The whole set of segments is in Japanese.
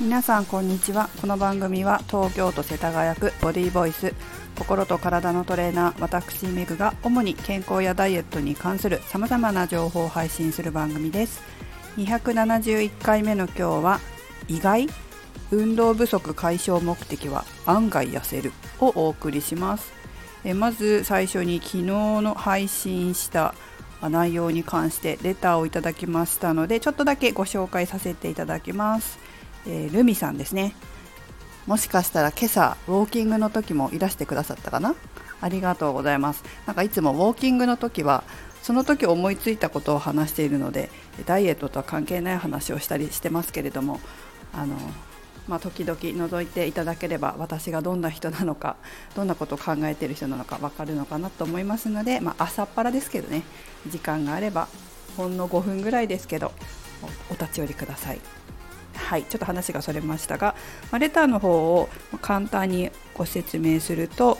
皆さんこんにちは。この番組は東京都世田谷区ボディーボイス心と体のトレーナー私メグが主に健康やダイエットに関する様々な情報を配信する番組です。271回目の今日は意外？運動不足解消目的は案外痩せるをお送りします。えまず最初に昨日の配信した内容に関してレターをいただきましたのでちょっとだけご紹介させていただきます。えー、ルミさんですね。もしかしたら今朝ウォーキングの時もいらしてくださったかな？ありがとうございます。なんかいつもウォーキングの時はその時思いついたことを話しているのでダイエットとは関係ない話をしたりしてますけれどもあのまあ、時々覗いていただければ私がどんな人なのかどんなことを考えている人なのか分かるのかなと思いますので、まあ、朝っぱらですけどね。時間があればほんの5分ぐらいですけどお立ち寄りください。はいちょっと話がそれましたが、まあ、レターの方を簡単にご説明すると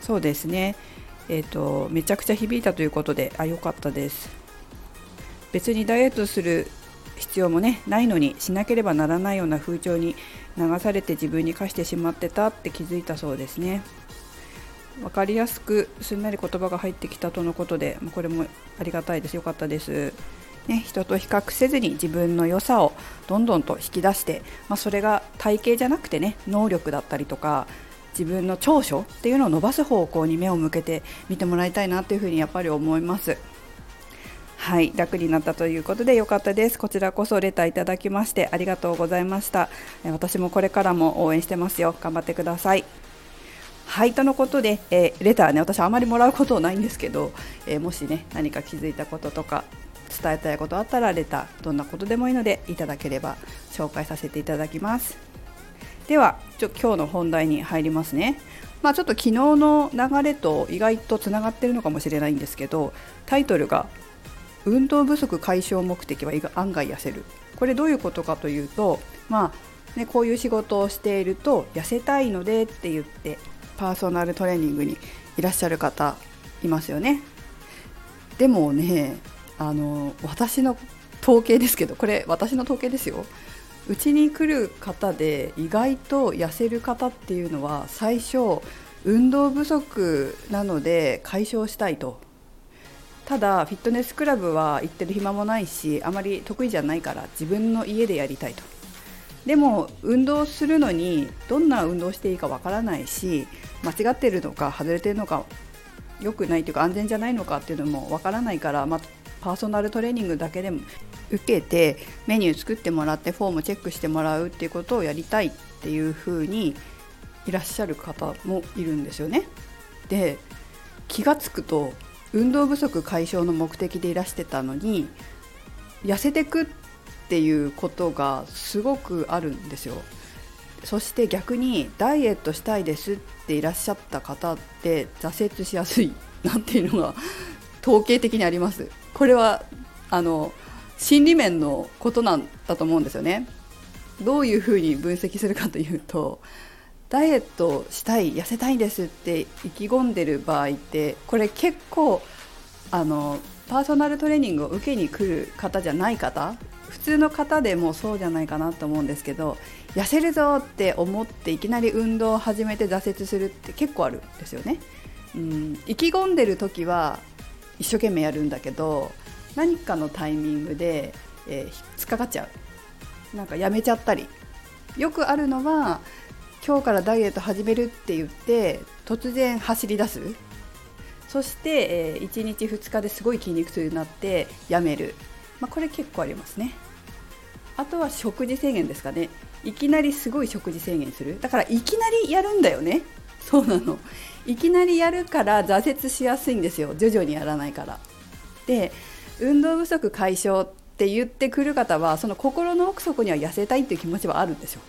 そうですねえーと、めちゃくちゃ響いたということであ良かったです。別にダイエットする必要もねないのにしなければならないような風潮に流されて自分に課してしまってたって気づいたそうですね。分かりやすくすんなり言葉が入ってきたとのことでこれもありがたいです。よかったです。ね、人と比較せずに自分の良さをどんどんと引き出して、まあ、それが体型じゃなくてね能力だったりとか自分の長所っていうのを伸ばす方向に目を向けて見てもらいたいなというふうにやっぱり思います。はい楽になったということで良かったです。こちらこそレターいただきましてありがとうございました。私もこれからも応援してますよ。頑張ってください。はいとのことで、えー、レターね私あまりもらうことないんですけど、えー、もしね何か気づいたこととか伝えたいことあったらレターどんなことでもいいのでいただければ紹介させていただきます。ではちょ今日の本題に入りますね。まあ、ちょっと昨日の流れと意外とつながってるのかもしれないんですけどタイトルが「運動不足解消目的は案外痩せる」これどういうことかというと、まあね、こういう仕事をしていると痩せたいのでって言ってパーソナルトレーニングにいらっしゃる方いますよね。でもねあの私の統計ですけどこれ私の統計ですよ。うちに来る方で意外と痩せる方っていうのは最初運動不足なので解消したいと。ただフィットネスクラブは行ってる暇もないしあまり得意じゃないから自分の家でやりたいと。でも運動するのにどんな運動していいかわからないし間違ってるのか外れてるのか良くないというか安全じゃないのかっていうのもわからないから、まあ、パーソナルトレーニングだけでも受けてメニュー作ってもらってフォームチェックしてもらうっていうことをやりたいっていうふうにいらっしゃる方もいるんですよね。で気が付くと運動不足解消の目的でいらしてたのに痩せてくっていうことがすごくあるんですよ。そして逆にダイエットしたいですっていらっしゃった方って挫折しやすいなっていうのが統計的にありますこれはあの心理面のことなんだと思うんですよねどういうふうに分析するかというとダイエットしたい痩せたいんですって意気込んでる場合ってこれ結構あのパーソナルトレーニングを受けに来る方じゃない方普通の方でもそうじゃないかなと思うんですけど痩せるぞって思っていきなり運動を始めて挫折するって結構あるんですよね。うん、意気込んでる時は一生懸命やるんだけど何かのタイミングで、えー、突っかかっちゃう。なんかやめちゃったり。よくあるのは今日からダイエット始めるって言って突然走り出す。そして、えー、1日2日ですごい筋肉痛になってやめる、まあ、これ結構ありますね。あとは食事制限ですかね。いきなりすごい食事制限する。だからいきなりやるんだよね。そうなの。いきなりやるから挫折しやすいんですよ。徐々にやらないから。で運動不足解消って言ってくる方はその心の奥底には痩せたいっていう気持ちはあるんですよ。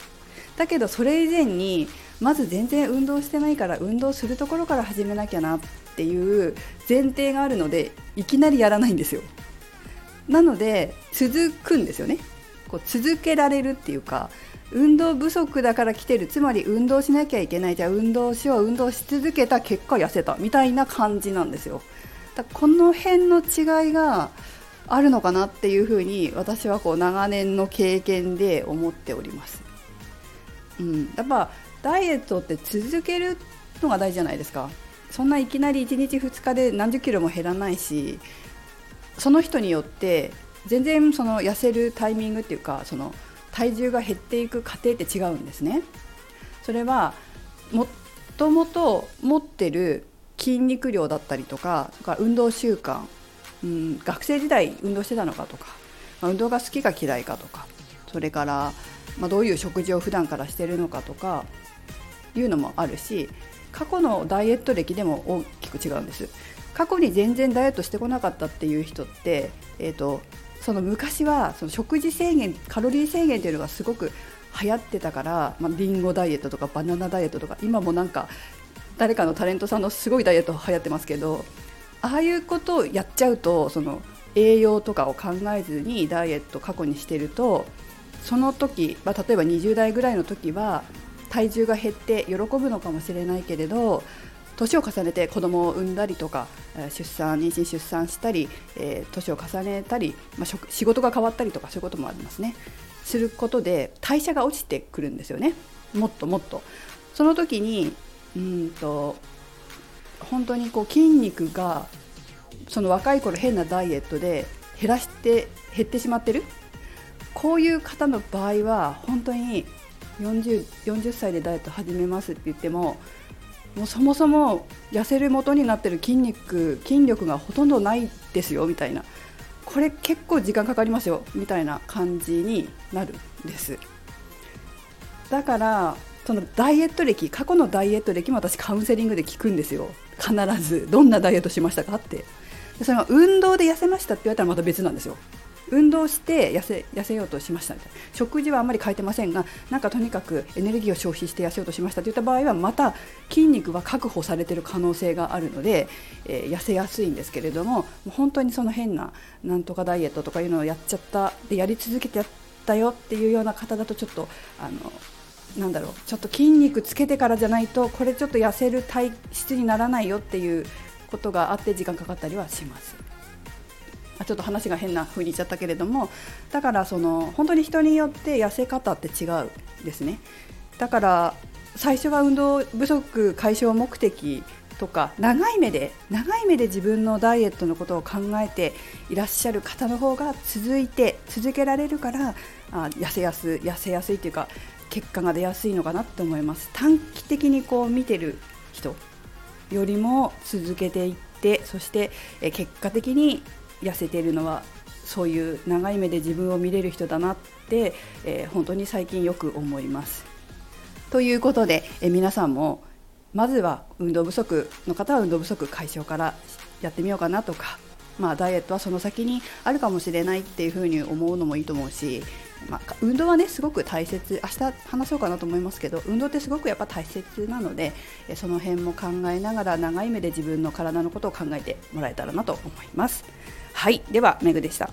だけどそれ以前にまず全然運動してないから運動するところから始めなきゃなっていう前提があるのでいきなりやらないんですよ。なので続くんですよね。こう続けられるっていうか運動不足だから来てる。つまり運動しなきゃいけない。じゃあ運動しよう。運動し続けた結果痩せたみたいな感じなんですよ。だこの辺の違いがあるのかなっていうふうに私はこう長年の経験で思っております。うん、やっぱダイエットって続けるのが大事じゃないですか。そんないきなり1日2日で何十キロも減らないしその人によって全然その痩せるタイミングっていうかその体重が減っていく過程って違うんですね。それはもともと持ってる筋肉量だったりとかか運動習慣、うん、学生時代運動してたのかとか、まあ、運動が好きか嫌いかとかそれから、まあ、どういう食事を普段からしてるのかとかいうのもあるし過去のダイエット歴でも大きく違うんです過去に全然ダイエットしてこなかったっていう人って、えーと、その昔はその食事制限カロリー制限っていうのがすごく流行ってたから、まあ、リンゴダイエットとかバナナダイエットとか今もなんか誰かのタレントさんのすごいダイエット流行ってますけどああいうことをやっちゃうとその栄養とかを考えずにダイエット過去にしてるとその時、まあ、例えば20代ぐらいの時は体重が減って喜ぶのかもしれないけれど年を重ねて子供を産んだりとか出産妊娠出産したり、えー、年を重ねたり、まあ、仕事が変わったりとかそういうこともありますね。することで代謝が落ちてくるんですよね。もっともっと。その時にうんと本当にこう筋肉がその若い頃変なダイエットで減らして減ってしまってる。こういう方の場合は本当に 40, 40歳でダイエット始めますって言ってももうそもそも痩せる元になってる筋肉筋力がほとんどないですよみたいな。これ結構時間かかりますよみたいな感じになるんです。だからそのダイエット歴過去のダイエット歴も私カウンセリングで聞くんですよ。必ず。どんなダイエットしましたかって。それは運動で痩せましたって言われたらまた別なんですよ。運動して痩せ痩せようとしましたみたいな食事はあまり変えてませんがなんかとにかくエネルギーを消費して痩せようとしましたといった場合はまた筋肉は確保されている可能性があるので、えー、痩せやすいんですけれども本当にその変ななんとかダイエットとかいうのをやっちゃったでやり続けてやったよっていうような方だとちょっとあのなんだろうちょっと筋肉つけてからじゃないとこれちょっと痩せる体質にならないよっていうことがあって時間かかったりはします。ちょっと話が変な風に言っちゃったけれどもだからその本当に人によって痩せ方って違うですね。だから最初は運動不足解消目的とか長い目で長い目で自分のダイエットのことを考えていらっしゃる方の方が続いて続けられるからあ痩せやす痩せやすいというか結果が出やすいのかなって思います。短期的にこう見てる人よりも続けていってそして結果的に痩せているのはそういう長い目で自分を見れる人だなって、えー、本当に最近よく思います。ということで、えー、皆さんもまずは運動不足の方は運動不足解消からやってみようかなとか、まあ、ダイエットはその先にあるかもしれないっていうふうに思うのもいいと思うし、まあ、運動はねすごく大切明日話そうかなと思いますけど運動ってすごくやっぱ大切なのでその辺も考えながら長い目で自分の体のことを考えてもらえたらなと思います。はい。ではメグでした。